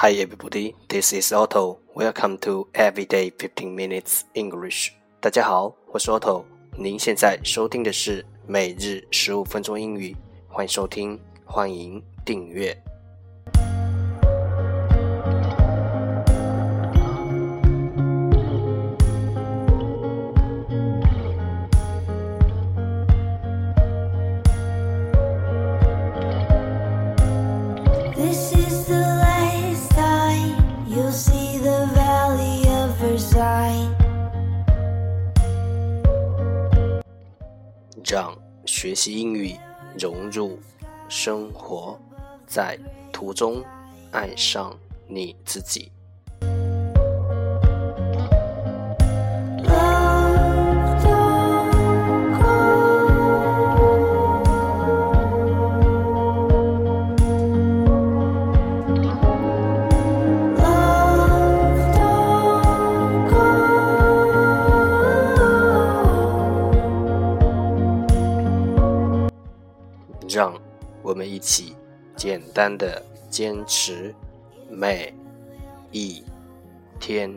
Hi everybody, this is Otto. Welcome to Everyday Fifteen Minutes English. 大家好，我是 Otto。您现在收听的是每日十五分钟英语，欢迎收听，欢迎订阅。学习英语融入生活，在途中爱上你自己。让我们一起简单的坚持每一天。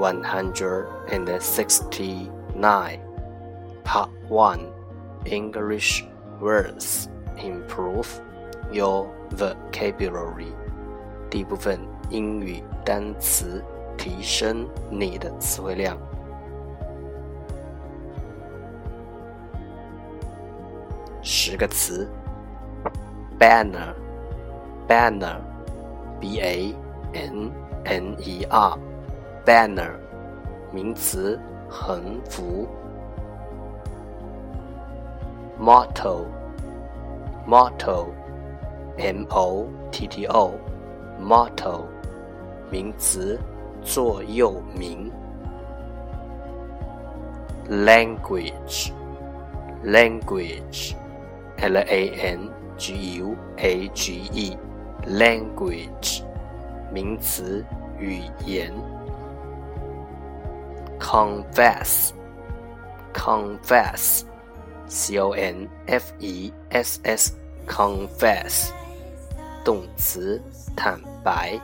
169. Part 1 English words improve your vocabulary. 第一部分英语单词提升你的词汇量。十个词：banner。banner, b a n n e r, banner，名词，横幅。motto, motto, m o t t o, motto，名词，座右铭。language, language, l a n g u a g e language 名词语言 confess confess c o n f e s s confess 动词坦白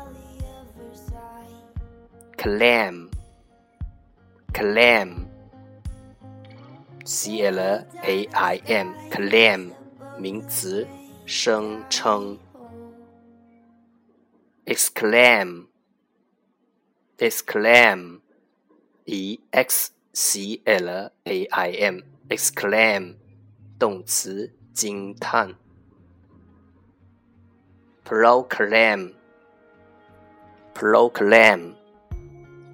claim claim c l a i m claim 名词声称。exclaim exclaim E x c l a i m exclaim 动词惊叹 proclaim proclaim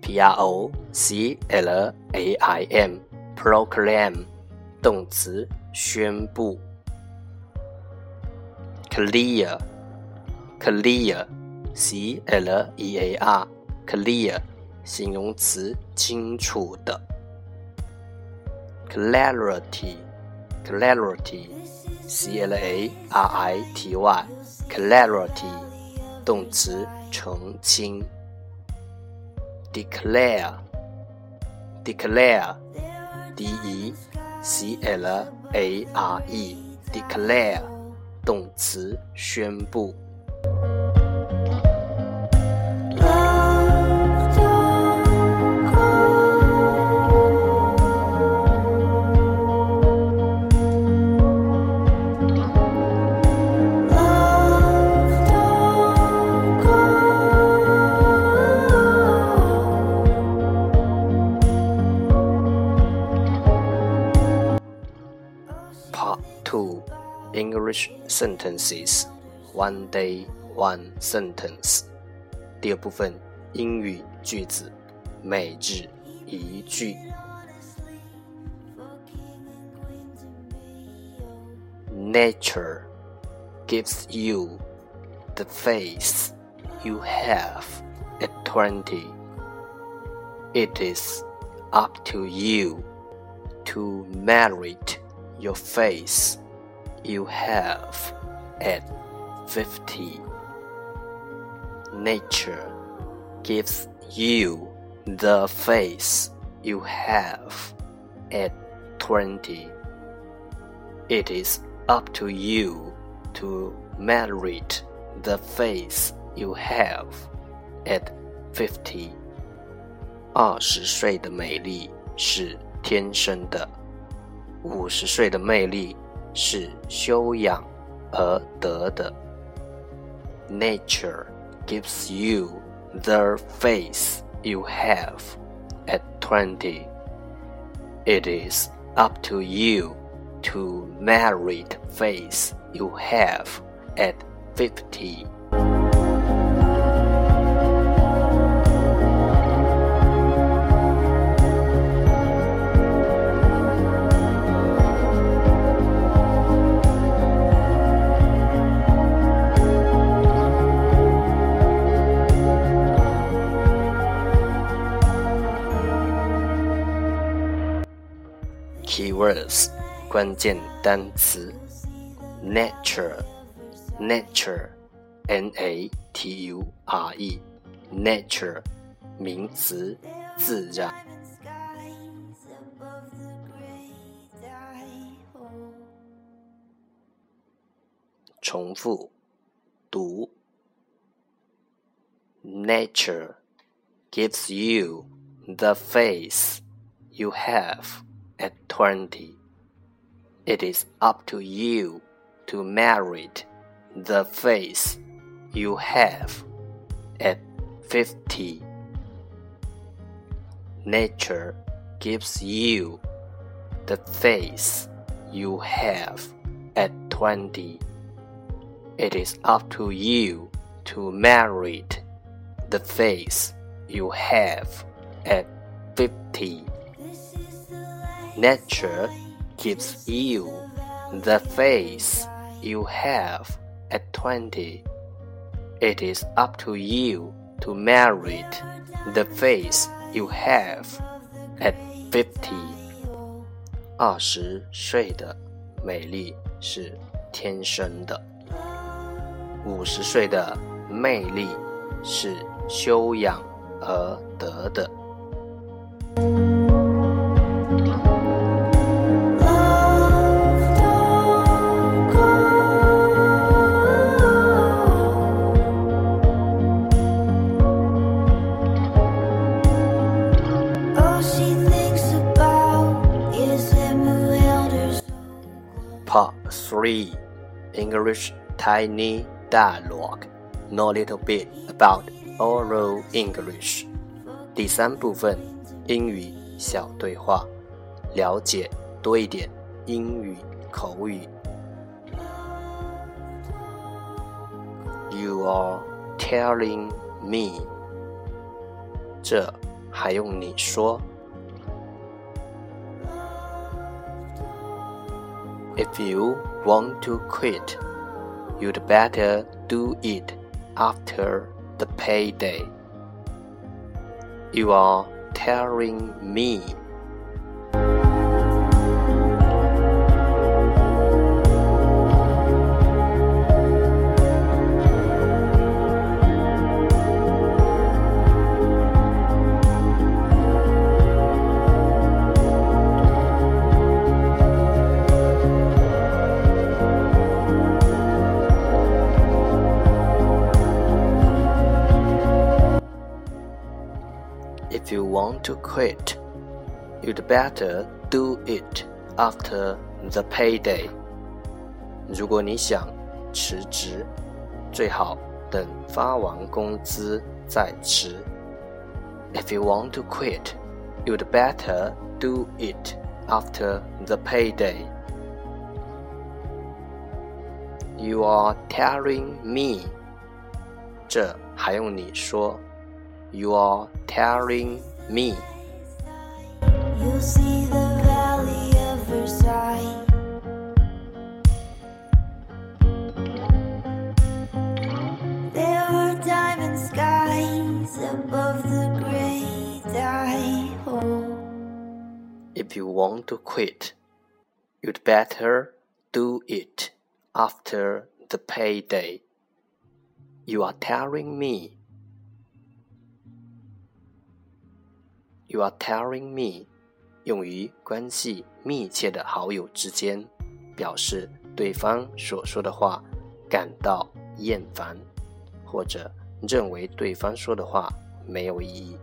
p r o c l a i m proclaim 动词宣布 clear clear c l e a r clear 形容词清楚的 clarity clarity c l a r i t y clarity 动词澄清 declare declare d e c l a r e declare 动词宣布。English Sentences One Day One Sentence 第二部分英语句子每日一句。Nature gives you the face you have at 20. It is up to you to merit your face you have at 50. Nature gives you the face you have at 20. It is up to you to merit the face you have at 50. 二十岁的美丽是天生的，五十岁的魅力 是修养而得的。Nature gives you the face you have at twenty. It is up to you to merit face you have at fifty. Keywords 关键单词：nature，nature，n a t u r e，nature，名词，自然。重复读：Nature gives you the face you have At twenty. It is up to you to merit the face you have at fifty. Nature gives you the face you have at twenty. It is up to you to merit the face you have at fifty. Nature gives you the face you have at twenty. It is up to you to merit the face you have at fifty. 二十岁的美丽是天生的，五十岁的魅力是修养而得的。 3 English Tiny Dialogue Know a little bit about oral English 第三部分英语小对话，了解多一点英语口语。You are telling me，这还用你说 ？If you want to quit, you'd better do it after the payday. You are telling me want to quit, you'd better do it after the payday. 如果你想辞职，最好等发完工资再辞。If you want to quit, you'd better do it after the payday. You are telling me. 这还用你说？you are telling me. You'll see the valley of Versailles. There are diamonds up of the great I hold. If you want to quit, you'd better do it after the payday. You are telling me. You are telling me，用于关系密切的好友之间，表示对方所说的话感到厌烦，或者认为对方说的话没有意义。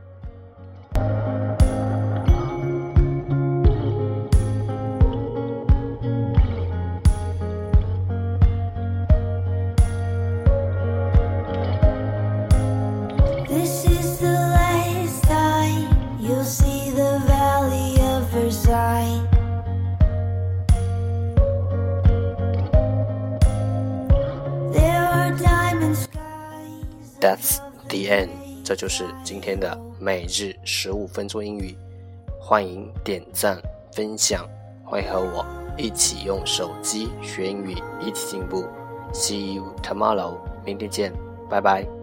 这就是今天的每日十五分钟英语。欢迎点赞分享，欢迎和我一起用手机学英语，一起进步。See you tomorrow，明天见，拜拜。